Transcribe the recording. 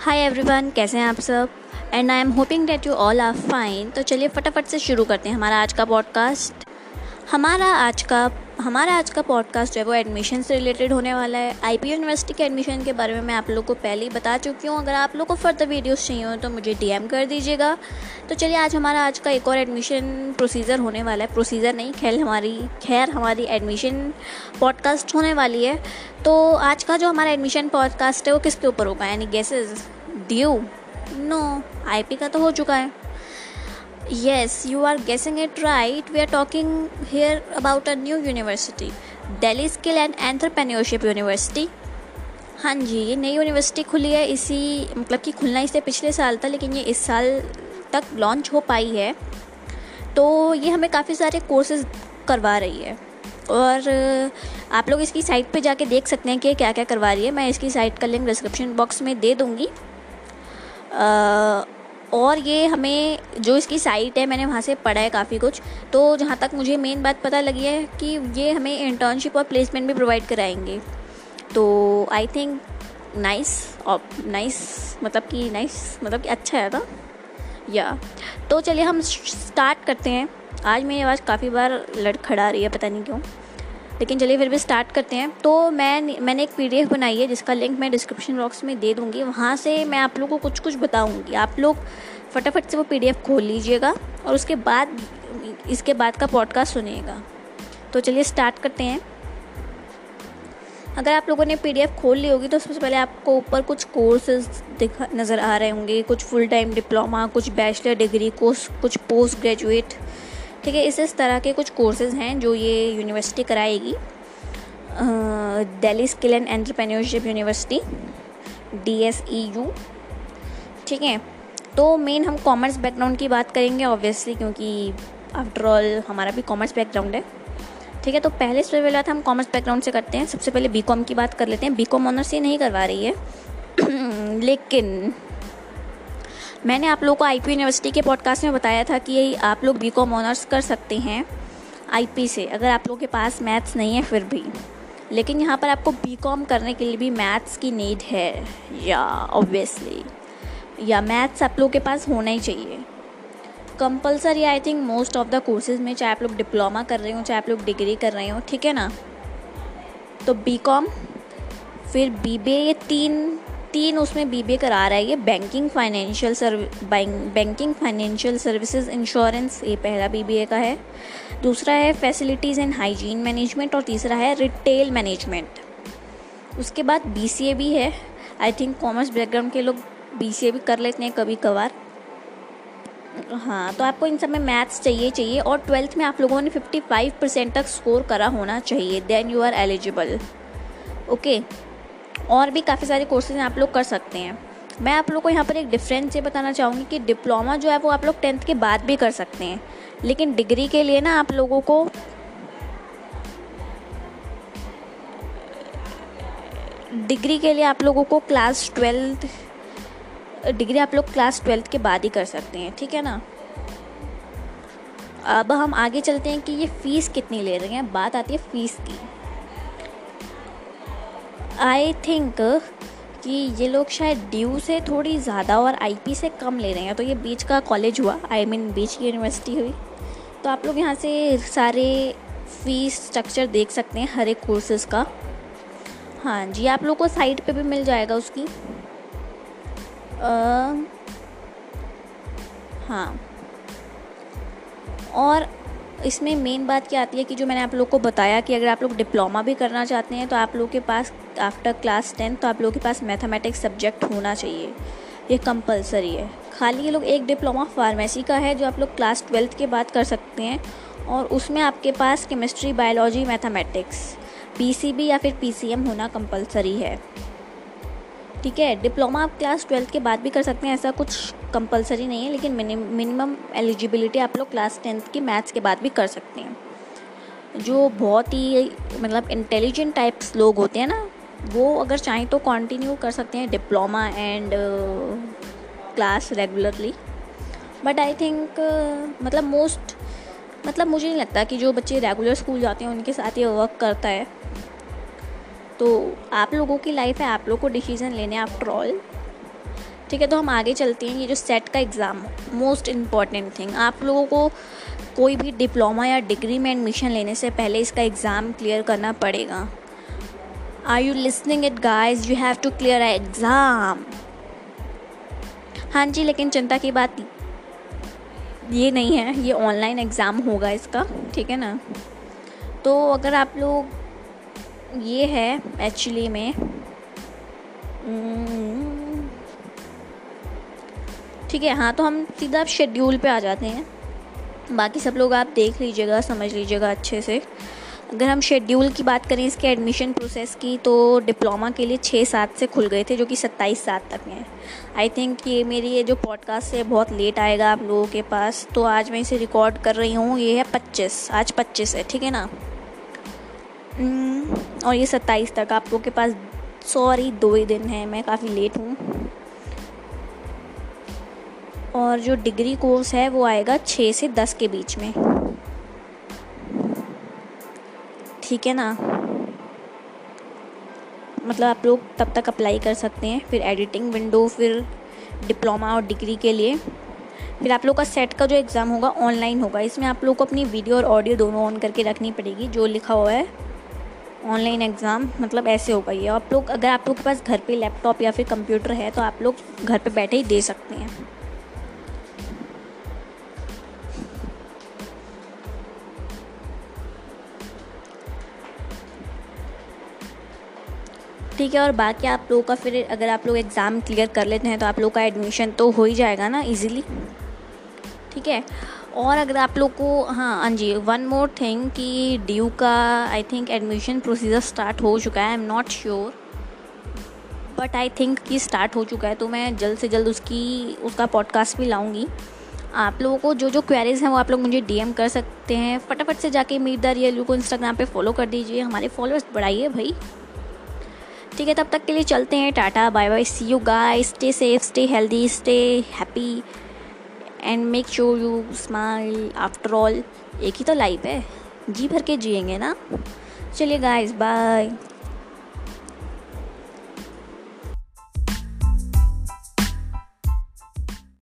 Hi everyone कैसे हैं आप सब? And I am hoping that you all are fine तो चलिए फटाफट से शुरू करते हैं हमारा आज का पॉडकास्ट हमारा आज का हमारा आज का पॉडकास्ट जो है वो एडमिशन से रिलेटेड होने वाला है। आई पी यूनिवर्सिटी के एडमिशन के बारे में मैं आप लोग को पहले ही बता चुकी हूँ। अगर आप लोग को फर्दर वीडियोस चाहिए हो तो मुझे डीएम कर दीजिएगा। तो चलिए, आज हमारा आज का एक और एडमिशन प्रोसीजर होने वाला है। प्रोसीजर नहीं, खैर हमारी खैर हमारी एडमिशन पॉडकास्ट होने वाली है। तो आज का जो हमारा एडमिशन पॉडकास्ट है वो किसके ऊपर होगा? यानी गेसेज ड्यू नो आईपी का तो हो चुका है। Yes, you are guessing it right. We are talking here about a new university, Delhi Skill and Entrepreneurship University. हाँ जी ये नई यूनिवर्सिटी खुली है इसी मतलब कि खुलना इससे पिछले साल था लेकिन ये इस साल तक लॉन्च हो पाई है तो ये हमें काफ़ी सारे कोर्सेज करवा रही है और आप लोग इसकी साइट पे जाके देख सकते हैं कि क्या क्या करवा रही है मैं इसकी साइट का लिंक डिस्क्रिप्शन बॉक्स में दे दूँगी और ये हमें, जो इसकी साइट है, मैंने वहाँ से पढ़ा है काफ़ी कुछ। तो जहाँ तक मुझे मेन बात पता लगी है कि ये हमें इंटर्नशिप और प्लेसमेंट भी प्रोवाइड कराएँगे। तो आई थिंक नाइस और नाइस मतलब कि नाइस मतलब कि अच्छा है ना या तो चलिए हम स्टार्ट करते हैं। आज मेरी आवाज़ काफ़ी बार लड़खड़ा रही है, पता नहीं क्यों। लेकिन चलिए फिर भी स्टार्ट करते हैं। तो मैं मैंने एक पीडीएफ बनाई है, जिसका लिंक मैं डिस्क्रिप्शन बॉक्स में दे दूँगी। वहाँ से मैं आप लोगों को कुछ कुछ बताऊँगी। आप लोग फटाफट से वो पीडीएफ खोल लीजिएगा और उसके बाद, इसके बाद का पॉडकास्ट सुनिएगा। तो चलिए स्टार्ट करते हैं। अगर आप लोगों ने पीडीएफ खोल ली होगी तो सबसे पहले आपको ऊपर कुछ कोर्सेज दिखा, नज़र आ रहे होंगे। कुछ फुल टाइम डिप्लोमा कुछ बैचलर डिग्री कोर्स कुछ पोस्ट ग्रेजुएट ठीक है, इस इस तरह के कुछ कोर्सेज हैं जो ये यूनिवर्सिटी कराएगी। Delhi skill and entrepreneurship university D S E U ठीक है? तो मेन हम कॉमर्स बैकग्राउंड की बात करेंगे ऑब्वियसली क्योंकि आफ्टर ऑल हमारा भी कॉमर्स बैकग्राउंड है। ठीक है तो पहले से पहले हम कॉमर्स बैकग्राउंड से करते हैं। सबसे पहले बी की बात कर लेते हैं। बी कॉम ऑनर्स ये नहीं करवा रही है। लेकिन मैंने आप लोगों को आईपी यूनिवर्सिटी के पॉडकास्ट में बताया था कि आप लोग बी कॉम ऑनर्स कर सकते हैं आईपी से, अगर आप लोगों के पास मैथ्स नहीं है फिर भी। लेकिन यहाँ पर आपको बी कॉम करने के लिए भी मैथ्स की नीड है, या ऑब्वियसली या मैथ्स आप लोगों के पास होना ही चाहिए। Compulsory I think most of the courses में चाहे आप लोग डिप्लोमा कर रहे हो, चाहे आप लोग डिग्री कर रहे हो, ठीक है ना? तो बी कॉम फिर बी बी ये तीन तीन उसमें बी बी करा रहा है, ये banking financial serve banking financial services insurance ये पहला बी बी ए का है। दूसरा है फैसिलिटीज़ एंड हाइजीन मैनेजमेंट और तीसरा है रिटेल मैनेजमेंट उसके बाद बी सी ए भी है। आई थिंक कॉमर्स बैकग्राउंड के लोग बी सी ए भी कर लेते हैं कभी कभार। हाँ तो आपको इन सब में मैथ्स चाहिए चाहिए और ट्वेल्थ में आप लोगों ने फिफ्टी फाइव परसेंट तक स्कोर करा होना चाहिए then you are eligible okay और भी काफ़ी सारे कोर्सेज आप लोग कर सकते हैं। मैं आप लोग को यहाँ पर एक डिफरेंस ये बताना चाहूँगी कि डिप्लोमा जो है, वो आप लोग टेंथ के बाद भी कर सकते हैं। लेकिन डिग्री के लिए ना आप लोगों को डिग्री के लिए आप लोगों को क्लास ट्वेल्थ डिग्री आप लोग क्लास ट्वेल्थ के बाद ही कर सकते हैं, ठीक है ना? अब हम आगे चलते हैं कि ये फ़ीस कितनी ले रहे हैं। बात आती है फ़ीस की। आई थिंक कि ये लोग शायद ड्यू से थोड़ी ज़्यादा और आईपी से कम ले रहे हैं। तो ये बीच का कॉलेज हुआ। आई मीन बीच की यूनिवर्सिटी हुई। तो आप लोग यहाँ से सारे फ़ीस स्ट्रक्चर देख सकते हैं हर एक कोर्सेज़ का। हाँ जी आप लोग को साइट पे भी मिल जाएगा उसकी। आ, हाँ। और इसमें मेन बात क्या आती है कि जो मैंने आप लोग को बताया कि अगर आप लोग डिप्लोमा भी करना चाहते हैं तो आप लोग के पास आफ्टर क्लास टेंथ तो आप लोग के पास मैथमेटिक्स सब्जेक्ट होना चाहिए। ये कंपलसरी है। खाली ये लोग एक डिप्लोमा फार्मेसी का है, जो आप लोग क्लास ट्वेल्थ के बाद कर सकते हैं, और उसमें आपके पास केमिस्ट्री बायोलॉजी मैथमेटिक्स पीसीबी या फिर पीसीएम होना कंपलसरी है। ठीक है डिप्लोमा आप क्लास ट्वेल्थ के बाद भी कर सकते हैं, ऐसा कुछ कंपलसरी नहीं है, लेकिन मिनिमम एलिजिबिलिटी आप लोग क्लास टेंथ की मैथ्स के बाद भी कर सकते हैं। जो बहुत ही मतलब इंटेलिजेंट टाइप्स लोग होते हैं ना, वो अगर चाहें तो कंटिन्यू कर सकते हैं diploma and class regularly but I think मतलब मोस्ट मतलब मुझे नहीं लगता कि जो बच्चे रेगुलर स्कूल जाते हैं, उनके साथ ये वर्क करता है। तो आप लोगों की लाइफ है, आप लोग को डिसीज़न लेने आफ्टर ऑल ठीक है तो हम आगे चलते हैं। ये जो सेट का एग्ज़ाम मोस्ट इंपॉर्टेंट थिंग आप लोगों को कोई भी डिप्लोमा या डिग्री में एडमिशन लेने से पहले इसका एग्ज़ाम क्लियर करना पड़ेगा। Are you listening it guys you have to clear exam हाँ जी, लेकिन चिंता की बात ये नहीं है, ये ऑनलाइन एग्ज़ाम होगा इसका, ठीक है ना? तो अगर आप लोग ये है एक्चुअली में। हम्म, ठीक है हाँ तो हम सीधा आप शेड्यूल पे आ जाते हैं। बाकी सब लोग आप देख लीजिएगा समझ लीजिएगा अच्छे से। अगर हम शेड्यूल की बात करें इसके एडमिशन प्रोसेस की तो डिप्लोमा के लिए छः सात से खुल गए थे जो कि सत्ताईस सात तक हैं। आई थिंक ये मेरी ये जो पॉडकास्ट है बहुत लेट आएगा आप लोगों के पास। तो आज मैं इसे रिकॉर्ड कर रही हूँ ये है पच्चीस आज पच्चीस है ठीक है ना? हम्म, और ये सत्ताईस तक आप लोग के पास सॉरी दो ही दिन है, मैं काफ़ी लेट हूँ। और जो डिग्री कोर्स है, वो आएगा छः से दस के बीच में। ठीक है ना? मतलब आप लोग तब तक अप्लाई कर सकते हैं, फिर एडिटिंग विंडो फिर डिप्लोमा और डिग्री के लिए। फिर आप लोग का सेट का जो एग्ज़ाम होगा ऑनलाइन होगा। इसमें आप लोग को अपनी वीडियो और ऑडियो दोनों ऑन करके रखनी पड़ेगी, जो लिखा हुआ है। ऑनलाइन एग्ज़ाम मतलब ऐसे हो होगा ये आप लोग, अगर आप लोग के पास घर पे लैपटॉप या फिर कंप्यूटर है तो आप लोग घर पे बैठे ही दे सकते हैं। ठीक है, और बाकी आप लोगों का फिर अगर आप लोग एग्ज़ाम क्लियर कर लेते हैं तो आप लोग का एडमिशन तो हो ही जाएगा ना, इजीली। ठीक है? और अगर आप लोग को हाँ हाँ जी वन मोर थिंग कि ड्यू का I think admission procedure start हो चुका है I am not sure but I think कि स्टार्ट हो चुका है तो मैं जल्द से जल्द उसकी, उसका पॉडकास्ट भी लाऊँगी। आप लोगों को जो जो क्वेरीज हैं, वो आप लोग मुझे डीएम कर सकते हैं। फटाफट से जाके मीट द रियल को इंस्टाग्राम पे फॉलो कर दीजिए। हमारे फॉलोअर्स बढ़ाइए भाई। ठीक है, तब तक के लिए चलते हैं, tata bye bye see you guys stay safe stay healthy stay happy and make sure you smile after all एक ही तो लाइफ है। जी भर के जिएँगे ना। चलिए गाइस बाय